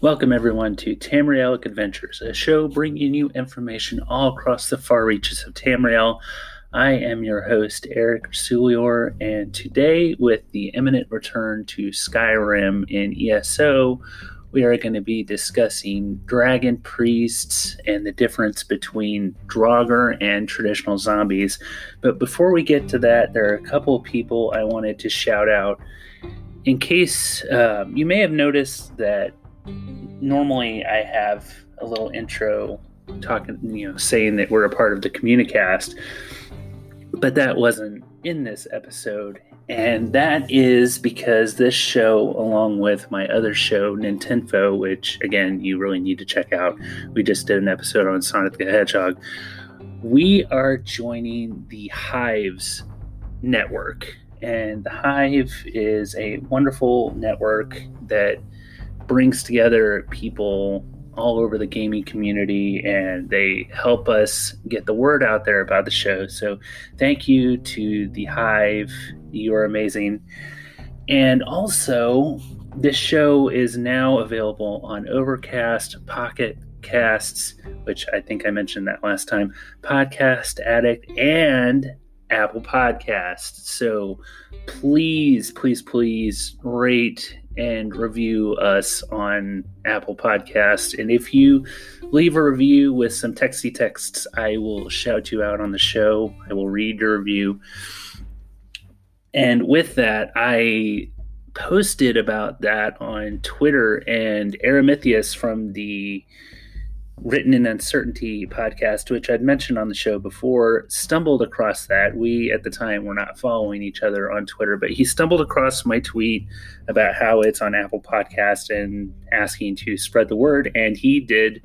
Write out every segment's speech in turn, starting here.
Welcome, everyone, to Tamrielic Adventures, a show bringing you information all across the far reaches of Tamriel. I am your host, Eric Sulior, and today, with the imminent return to Skyrim in ESO, we are going to be discussing dragon priests and the difference between Draugr and traditional zombies. But before we get to that, there are a couple of people I wanted to shout out. In case um, you may have noticed that normally I have a little intro talking, you know, saying that we're a part of the Communicast, but that wasn't in this episode. And that is because this show, along with my other show, Nintendo, which again, you really need to check out, we just did an episode on Sonic the Hedgehog. We are joining the Hives network. And the Hive is a wonderful network that brings together people all over the gaming community and they help us get the word out there about the show. So, thank you to the Hive. You're amazing. And also, this show is now available on Overcast, Pocket Casts, which I think I mentioned that last time, Podcast Addict, and Apple Podcasts. So please, please, please rate and review us on Apple Podcast. And if you leave a review with some texty texts, I will shout you out on the show. I will read your review. And with that, I posted about that on Twitter, and Aramithius from the Written in Uncertainty podcast, which I'd mentioned on the show before, stumbled across that. We at the time were not following each other on Twitter, but he stumbled across my tweet about how it's on Apple Podcast and asking to spread the word, and he did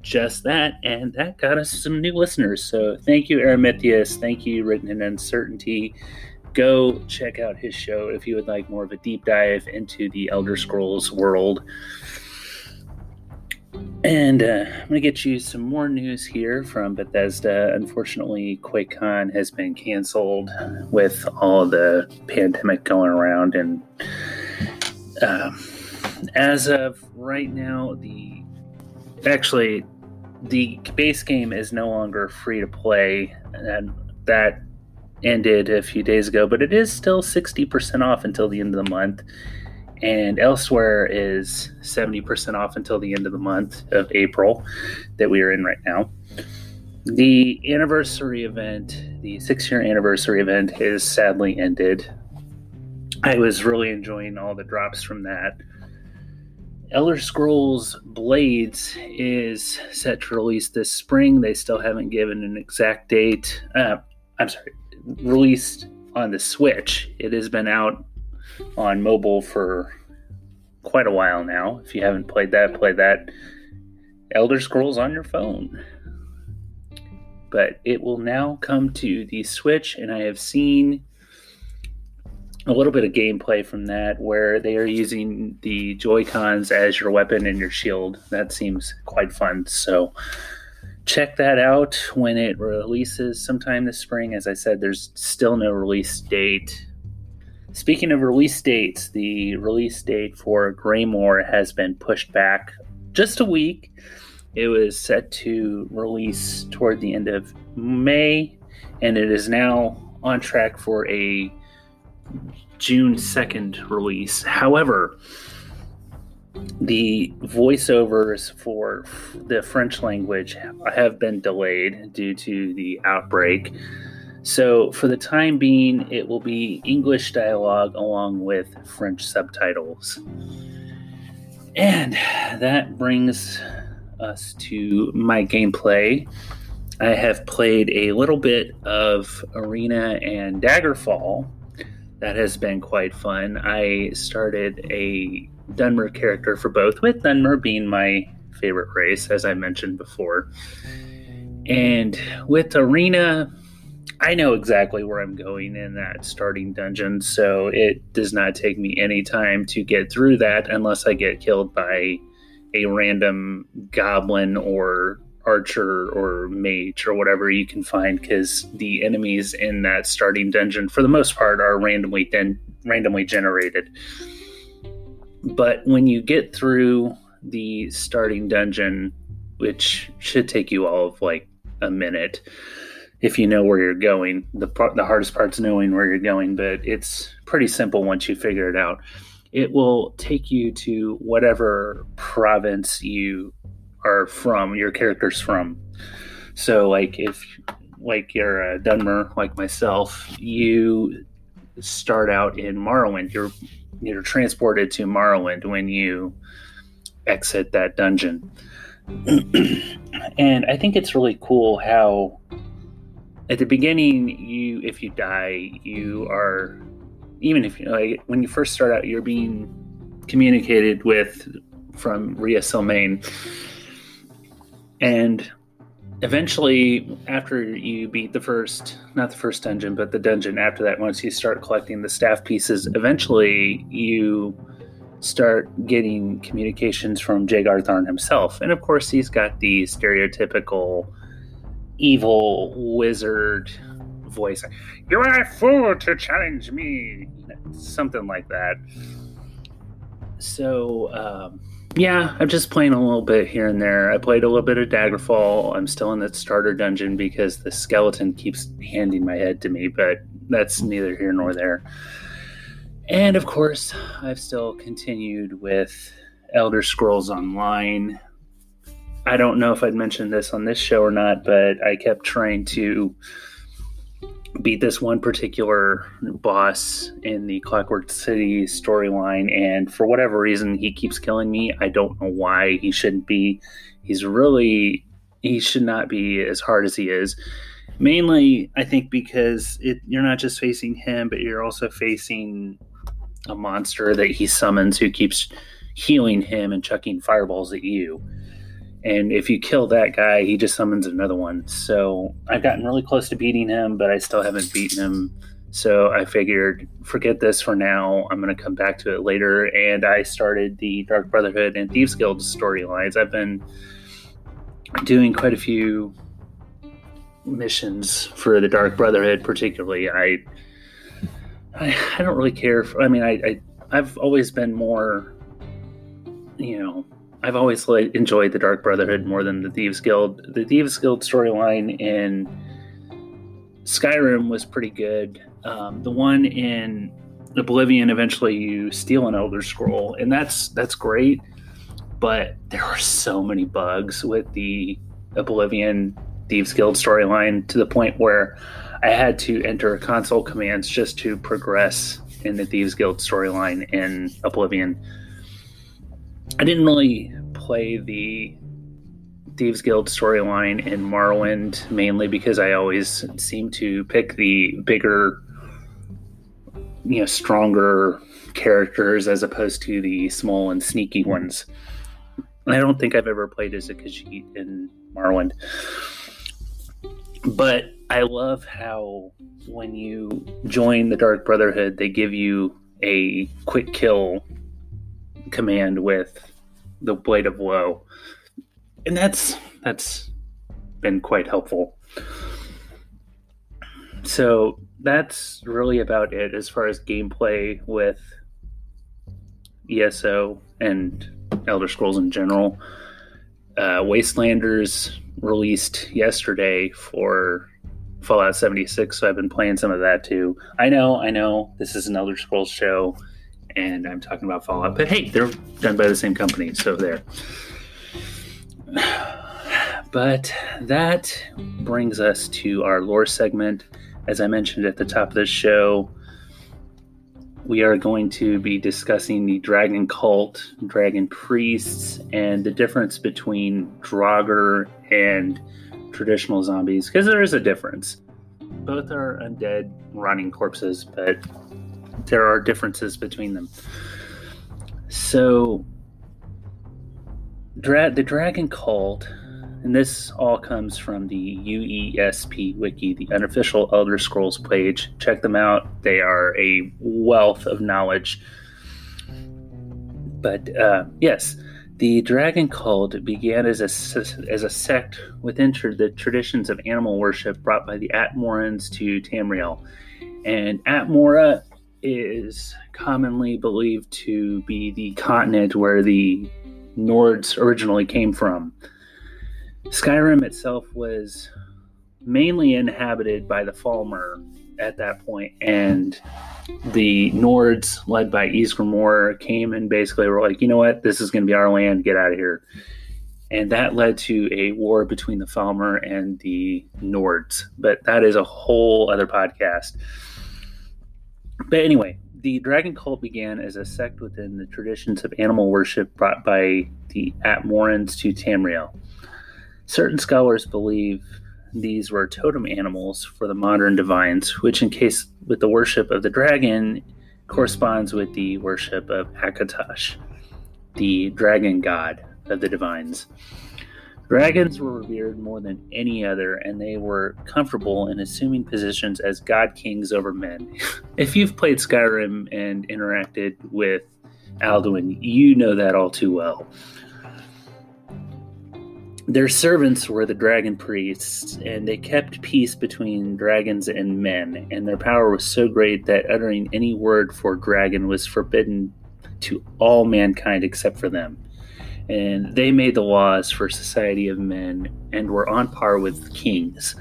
just that, and that got us some new listeners. So thank you, Aramithius. Thank you, Written in Uncertainty. Go check out his show if you would like more of a deep dive into the Elder Scrolls world. And uh, I'm going to get you some more news here from Bethesda. Unfortunately, QuakeCon has been canceled with all the pandemic going around. And uh, as of right now, the actually the base game is no longer free to play, and that ended a few days ago. But it is still 60% off until the end of the month and elsewhere is 70% off until the end of the month of April that we are in right now. The anniversary event, the six year anniversary event, has sadly ended. I was really enjoying all the drops from that. Elder Scrolls Blades is set to release this spring. They still haven't given an exact date. Uh, I'm sorry, released on the Switch. It has been out on mobile for quite a while now. If you haven't played that, play that. Elder Scrolls on your phone. But it will now come to the Switch, and I have seen a little bit of gameplay from that where they are using the Joy Cons as your weapon and your shield. That seems quite fun. So check that out when it releases sometime this spring. As I said, there's still no release date Speaking of release dates, the release date for Greymoor has been pushed back just a week. It was set to release toward the end of May, and it is now on track for a June 2nd release. However, the voiceovers for the French language have been delayed due to the outbreak. So, for the time being, it will be English dialogue along with French subtitles. And that brings us to my gameplay. I have played a little bit of Arena and Daggerfall. That has been quite fun. I started a Dunmer character for both, with Dunmer being my favorite race, as I mentioned before. And with Arena, I know exactly where I'm going in that starting dungeon, so it does not take me any time to get through that unless I get killed by a random goblin or archer or mage or whatever you can find because the enemies in that starting dungeon for the most part are randomly randomly generated. But when you get through the starting dungeon, which should take you all of like a minute if you know where you're going. The the hardest part's knowing where you're going, but it's pretty simple once you figure it out. It will take you to whatever province you are from, your character's from. So, like if like you're a Dunmer, like myself, you start out in Morrowind. You're you're transported to Morrowind when you exit that dungeon. and I think it's really cool how at the beginning you if you die you are even if you like when you first start out you're being communicated with from Ria Silmane. And eventually after you beat the first not the first dungeon but the dungeon after that once you start collecting the staff pieces eventually you start getting communications from Jagar Tharn himself. And of course he's got the stereotypical evil wizard voice. You are a fool to challenge me. Something like that. So, um, yeah, I'm just playing a little bit here and there. I played a little bit of Daggerfall. I'm still in that starter dungeon because the skeleton keeps handing my head to me, but that's neither here nor there. And of course, I've still continued with Elder Scrolls Online. I don't know if I'd mentioned this on this show or not, but I kept trying to beat this one particular boss in the Clockwork City storyline, and for whatever reason, he keeps killing me. I don't know why he shouldn't be. He's really he should not be as hard as he is. Mainly, I think because it, you're not just facing him, but you're also facing a monster that he summons who keeps healing him and chucking fireballs at you. And if you kill that guy, he just summons another one. So I've gotten really close to beating him, but I still haven't beaten him. So I figured, forget this for now. I'm going to come back to it later. And I started the Dark Brotherhood and Thieves Guild storylines. I've been doing quite a few missions for the Dark Brotherhood, particularly. I I, I don't really care. For, I mean, I, I I've always been more, you know, I've always like enjoyed the Dark Brotherhood more than the Thieves Guild. The Thieves Guild storyline in Skyrim was pretty good. Um, the one in Oblivion, eventually you steal an Elder Scroll, and that's that's great. But there were so many bugs with the Oblivion Thieves Guild storyline to the point where I had to enter console commands just to progress in the Thieves Guild storyline in Oblivion I didn't really play the Thieves Guild storyline in Morrowind mainly because I always seem to pick the bigger, you know, stronger characters as opposed to the small and sneaky ones. I don't think I've ever played as a Khajiit in Morrowind. But I love how when you join the Dark Brotherhood, they give you a quick kill command with the blade of woe and that's that's been quite helpful so that's really about it as far as gameplay with ESO and Elder Scrolls in general. Uh, Wastelanders released yesterday for Fallout 76, so I've been playing some of that too. I know, I know, this is an Elder Scrolls show, and I'm talking about Fallout. But hey, they're done by the same company, so there. But that brings us to our lore segment. As I mentioned at the top of the show, we are going to be discussing the dragon cult, dragon priests, and the difference between Draugr and traditional zombies, because there is a difference. Both are undead, rotting corpses, but there are differences between them. So, dra- the Dragon Cult, and this all comes from the UESP wiki, the unofficial Elder Scrolls page. Check them out; they are a wealth of knowledge. But uh, yes, the Dragon Cult began as a as a sect within the traditions of animal worship brought by the Atmorans to Tamriel, and Atmora is commonly believed to be the continent where the Nords originally came from. Skyrim itself was mainly inhabited by the Falmer at that point, and the Nords, led by Ysgramor, came and basically were like, you know what, this is going to be our land, get out of here. And that led to a war between the Falmer and the Nords. But that is a whole other podcast. But anyway, the dragon cult began as a sect within the traditions of animal worship brought by the Atmorans to Tamriel. Certain scholars believe these were totem animals for the modern divines, which, in case with the worship of the dragon, corresponds with the worship of Akatosh, the dragon god of the divines. Dragons were revered more than any other, and they were comfortable in assuming positions as god kings over men. if you've played Skyrim and interacted with Alduin, you know that all too well. Their servants were the dragon priests, and they kept peace between dragons and men, and their power was so great that uttering any word for dragon was forbidden to all mankind except for them. And they made the laws for society of men and were on par with kings.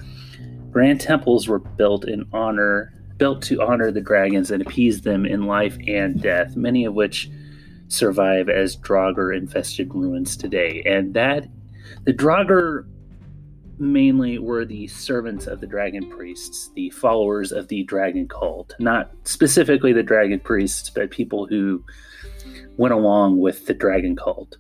Grand temples were built in honor built to honor the dragons and appease them in life and death, many of which survive as Draugr infested ruins today. And that the Draugr mainly were the servants of the dragon priests, the followers of the dragon cult. Not specifically the dragon priests, but people who went along with the dragon cult.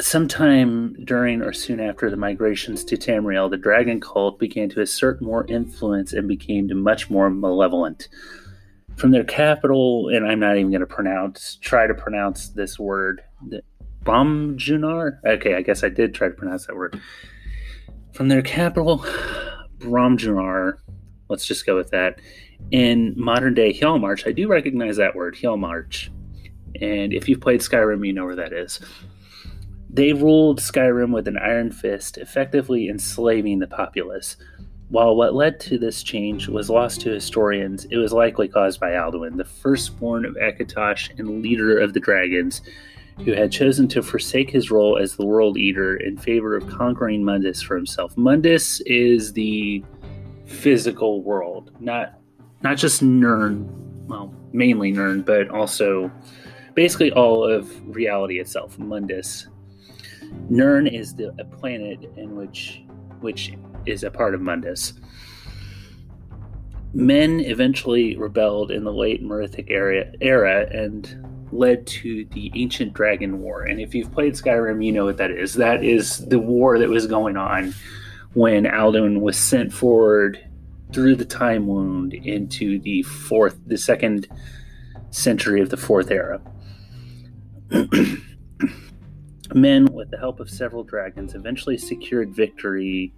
Sometime during or soon after the migrations to Tamriel, the dragon cult began to assert more influence and became much more malevolent. From their capital, and I'm not even going to pronounce, try to pronounce this word, Bromjunaar. Okay, I guess I did try to pronounce that word. From their capital, Bromjunaar. Let's just go with that. In modern day Hjalmarch, I do recognize that word, Hjalmarch. And if you've played Skyrim, you know where that is. They ruled Skyrim with an iron fist, effectively enslaving the populace. While what led to this change was lost to historians, it was likely caused by Alduin, the firstborn of Akatosh and leader of the dragons, who had chosen to forsake his role as the world eater in favor of conquering Mundus for himself. Mundus is the physical world, not not just Nirn, well, mainly Nirn, but also basically all of reality itself. Mundus. Nirn is the a planet in which which is a part of Mundus. Men eventually rebelled in the late Merithic era, era and led to the Ancient Dragon War. And if you've played Skyrim, you know what that is. That is the war that was going on when Alduin was sent forward through the time wound into the fourth, the second century of the fourth era. Men, with the help of several dragons, eventually secured victory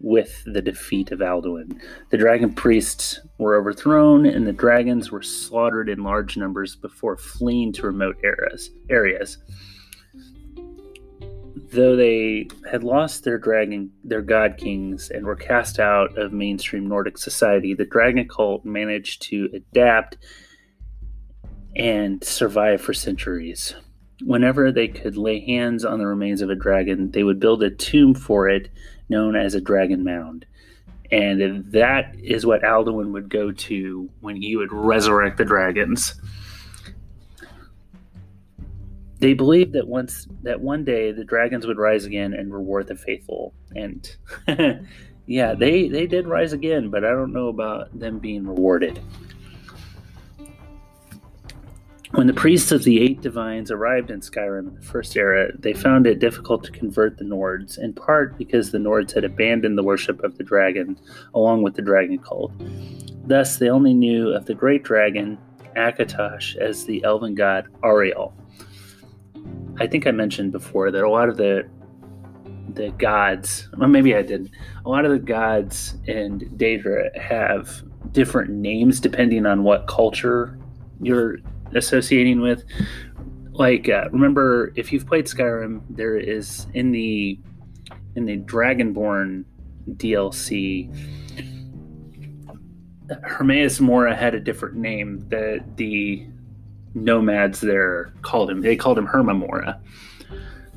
with the defeat of Alduin. The dragon priests were overthrown, and the dragons were slaughtered in large numbers before fleeing to remote areas. areas. Though they had lost their dragon, their god kings, and were cast out of mainstream Nordic society, the dragon cult managed to adapt and survive for centuries. Whenever they could lay hands on the remains of a dragon, they would build a tomb for it known as a dragon mound. And that is what Alduin would go to when he would resurrect the dragons. They believed that once that one day the dragons would rise again and reward the faithful. And yeah, they they did rise again, but I don't know about them being rewarded. When the priests of the Eight Divines arrived in Skyrim in the First Era, they found it difficult to convert the Nords, in part because the Nords had abandoned the worship of the dragon along with the dragon cult. Thus, they only knew of the great dragon, Akatosh, as the elven god Auriel. I think I mentioned before that a lot of the the gods, well, maybe I didn't. A lot of the gods in Daedra have different names depending on what culture you're associating with. Like, uh, remember if you've played Skyrim, there is in the in the Dragonborn DLC, Hermaeus Mora had a different name. The the nomads there called him. They called him Herma-Mora.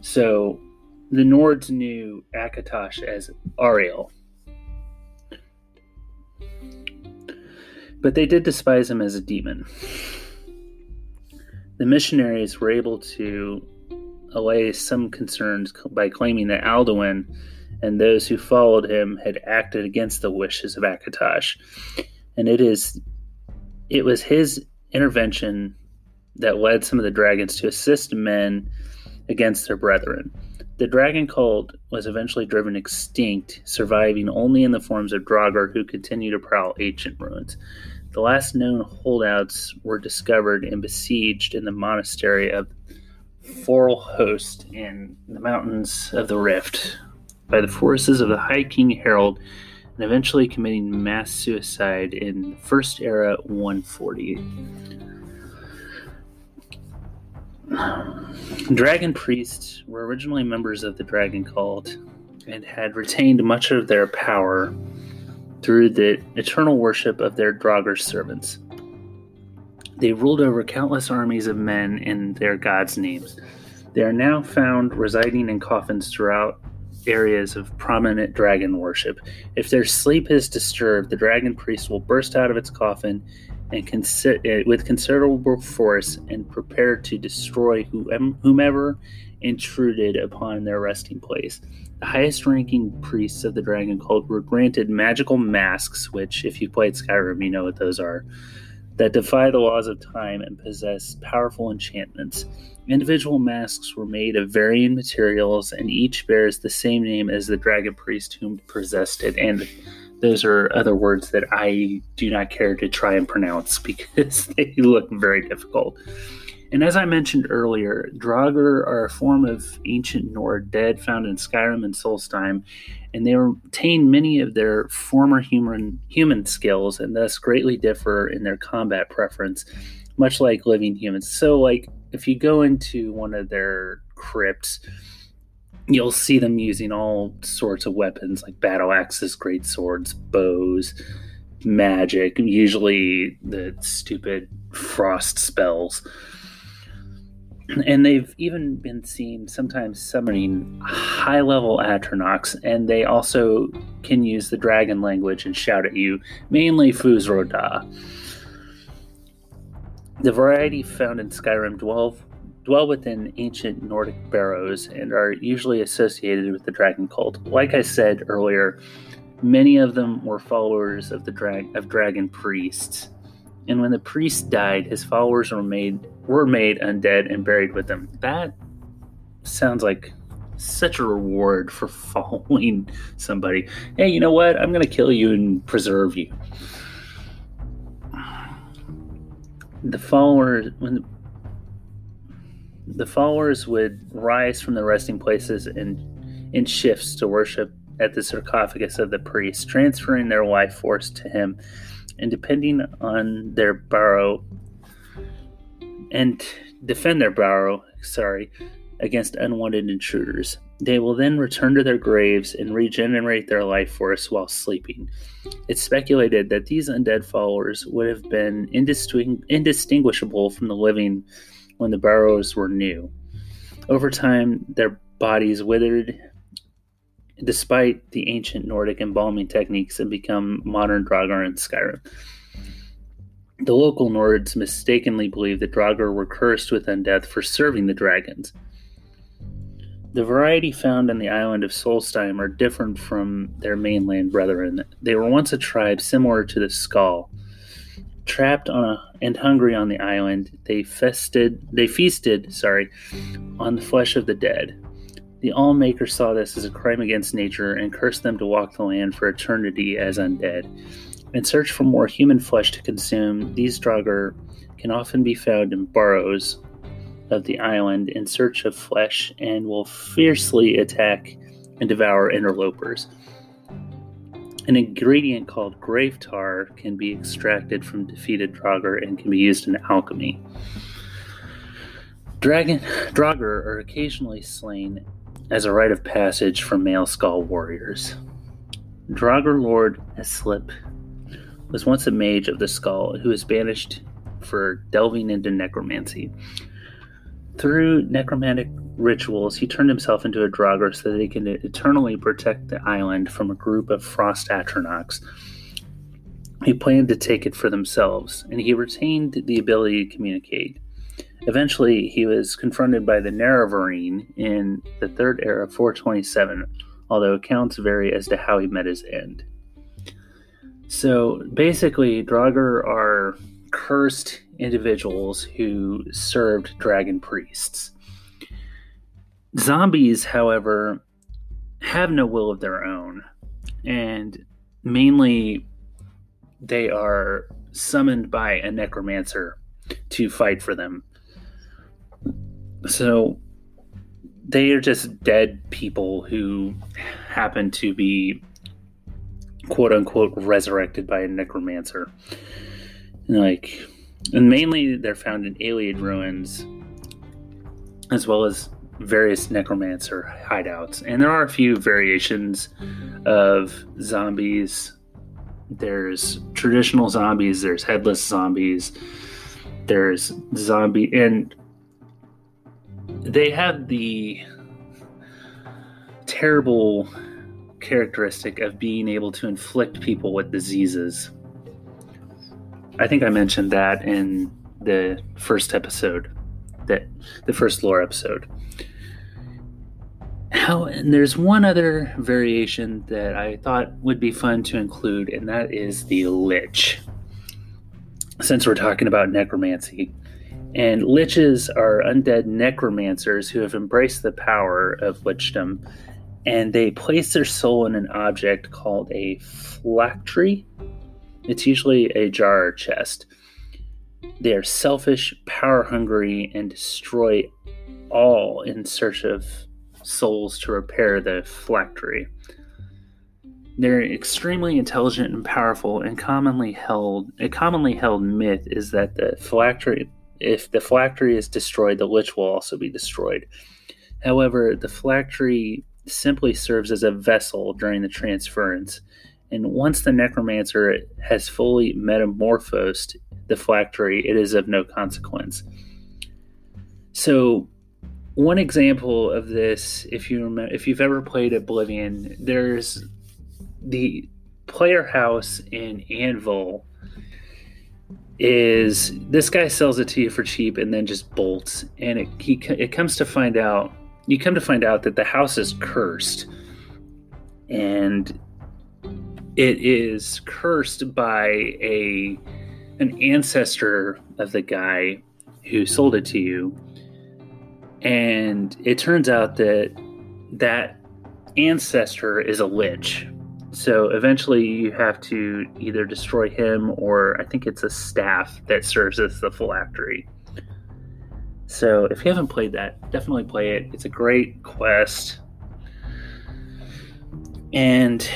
So the Nords knew Akatosh as Auriel. But they did despise him as a demon. The missionaries were able to allay some concerns by claiming that Alduin and those who followed him had acted against the wishes of Akatosh. And it is it was his intervention that led some of the dragons to assist men against their brethren. The dragon cult was eventually driven extinct, surviving only in the forms of Draugr who continue to prowl ancient ruins. The last known holdouts were discovered and besieged in the monastery of Forelhost in the mountains of the Rift by the forces of the High King Harald and eventually committing mass suicide in First Era 140. Dragon priests were originally members of the dragon cult and had retained much of their power through the eternal worship of their Draugr servants. They ruled over countless armies of men in their gods' names. They are now found residing in coffins throughout areas of prominent dragon worship. If their sleep is disturbed, the dragon priest will burst out of its coffin and consi- eh, with considerable force and prepare to destroy whomever intruded upon their resting place. The highest ranking priests of the dragon cult were granted magical masks, which, if you played Skyrim, you know what those are, that defy the laws of time and possess powerful enchantments. Individual masks were made of varying materials, and each bears the same name as the dragon priest whom possessed it. And those are other words that I do not care to try and pronounce because they look very difficult. And as I mentioned earlier, Draugr are a form of ancient Nord dead found in Skyrim and Solstheim, and they retain many of their former human human skills and thus greatly differ in their combat preference, much like living humans. So, like if you go into one of their crypts, you'll see them using all sorts of weapons like battle axes, great swords, bows, magic, usually the stupid frost spells. And they've even been seen sometimes summoning high level Atronachs, and they also can use the dragon language and shout at you, mainly Fus Ro Dah. The variety found in Skyrim dwell, dwell within ancient Nordic barrows and are usually associated with the dragon cult. Like I said earlier, many of them were followers of the of dragon priests. And when the priest died, his followers were made were made undead and buried with him. That sounds like such a reward for following somebody. Hey, you know what? I'm going to kill you and preserve you. the followers when the, the followers would rise from the resting places in in shifts to worship at the sarcophagus of the priest, transferring their life force to him, and depending on their barrow and defend their barrow, sorry, against unwanted intruders. They will then return to their graves and regenerate their life force while sleeping. It's speculated that these undead followers would have been indistinguishable from the living when the burrows were new. Over time, their bodies withered despite the ancient Nordic embalming techniques that become modern Draugr and Skyrim. The local Nords mistakenly believed that Draugr were cursed with undeath for serving the dragons. The variety found in the island of Solstheim are different from their mainland brethren. They were once a tribe similar to the Skaal. Trapped on a, and hungry on the island, they fested they feasted, sorry, on the flesh of the dead. The Allmaker saw this as a crime against nature and cursed them to walk the land for eternity as undead. In search for more human flesh to consume, these Draugr can often be found in burrows of the island in search of flesh and will fiercely attack and devour interlopers. An ingredient called grave tar can be extracted from defeated Draugr and can be used in alchemy. Dragon Draugr are occasionally slain as a rite of passage for male Skaal warriors. Draugr Lord Aesliip was once a mage of the Skaal who was banished for delving into necromancy. Through necromantic rituals, he turned himself into a Draugr so that he could eternally protect the island from a group of frost atronachs. He planned to take it for themselves, and he retained the ability to communicate. Eventually, he was confronted by the Nerevarine in the Third Era 427, although accounts vary as to how he met his end. So basically, Draugr are cursed individuals who served dragon priests. Zombies, however, have no will of their own, and mainly they are summoned by a necromancer to fight for them. So they are just dead people who happen to be quote unquote resurrected by a necromancer. Like, and mainly they're found in Ayleid ruins as well as various necromancer hideouts. And there are a few variations of zombies. There's traditional zombies, there's headless zombies, there's zombie, and they have the terrible characteristic of being able to inflict people with diseases. I think I mentioned that in the first episode, that the first lore episode. How and there's one other variation that I thought would be fun to include, and that is the lich. Since we're talking about necromancy, and liches are undead necromancers who have embraced the power of lichdom, and they place their soul in an object called a phylactery. It's usually a jar or chest. They are selfish, power hungry, and destroy all in search of souls to repair the phylactery. They're extremely intelligent and powerful, and commonly held a commonly held myth is that the phylactery if the phylactery is destroyed, the lich will also be destroyed. However, the phylactery simply serves as a vessel during the transference, and once the necromancer has fully metamorphosed the phylactery, it is of no consequence. So, one example of this, if you remember, if you've ever played Oblivion, there's the player house in Anvil is this guy sells it to you for cheap and then just bolts. And it he, it comes to find out you come to find out that the house is cursed. And it is cursed by a an ancestor of the guy who sold it to you. And it turns out that that ancestor is a lich so eventually you have to either destroy him or I think it's a staff that serves as the phylactery. So if you haven't played that, definitely play it. It's a great quest. And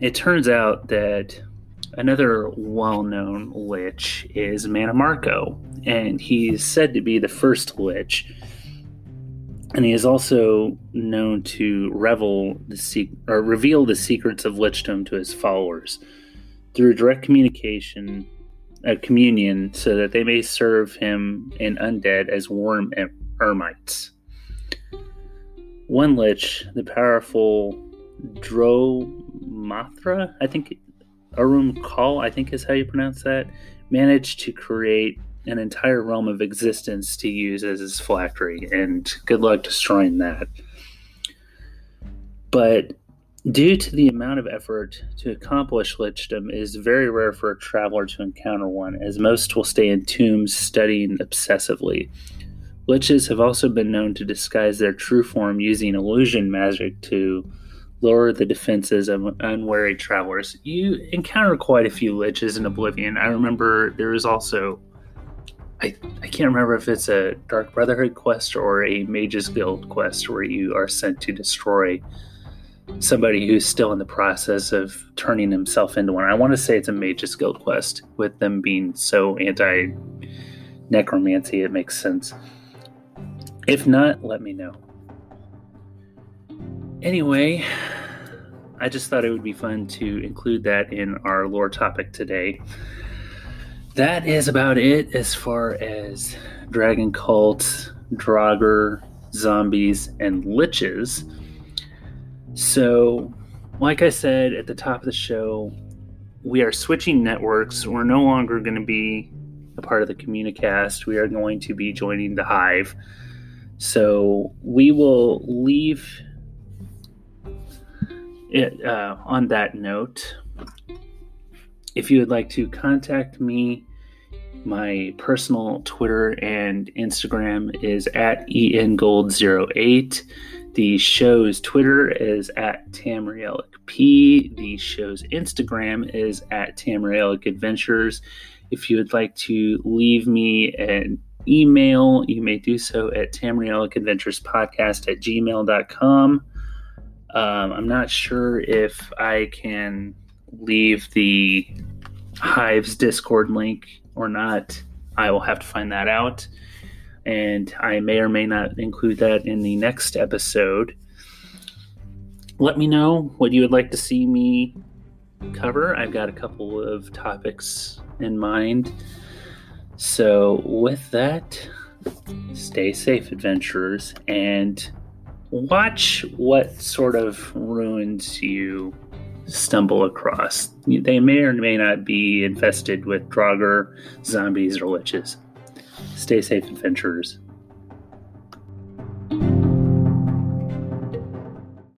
it turns out that another well known lich is Mannimarco, and he's said to be the first lich and he is also known to revel the se- or reveal the secrets of lichdom to his followers through direct communication, uh, communion, so that they may serve him and undead as worm ermites. One lich, the powerful Dromathra, I think Arum-Khal I think is how you pronounce that, managed to create an entire realm of existence to use as his phylactery, and good luck destroying that. But due to the amount of effort to accomplish lichdom, it is very rare for a traveler to encounter one, as most will stay in tombs studying obsessively. Liches have also been known to disguise their true form using illusion magic to lower the defenses of unwary travelers. You encounter quite a few liches in Oblivion. I remember there was also I, I can't remember if it's a Dark Brotherhood quest or a Mages Guild quest where you are sent to destroy somebody who's still in the process of turning himself into one. I want to say it's a Mages Guild quest with them being so anti necromancy, it makes sense. If not, let me know. Anyway, I just thought it would be fun to include that in our lore topic today. That is about it as far as Dragon Cult, Draugr, zombies, and liches. So, like I said at the top of the show, we are switching networks. We're no longer going to be a part of the Communicast. We are going to be joining the Hive. So we will leave it uh, on that note. If you would like to contact me, my personal Twitter and Instagram is at engold08. The show's Twitter is at Tamrielic The show's Instagram is at Tamrielic Adventures. If you would like to leave me an email, you may do so at tamrielicadventurespodcast at gmail.com. Um, I'm not sure if I can leave the Hive's Discord link or not. I will have to find that out. And I may or may not include that in the next episode. Let me know what you would like to see me cover. I've got a couple of topics in mind. So, with that, stay safe, adventurers, and watch what sort of ruins you stumble across. They may or may not be infested with Draugr, zombies, or witches. Stay safe, adventurers.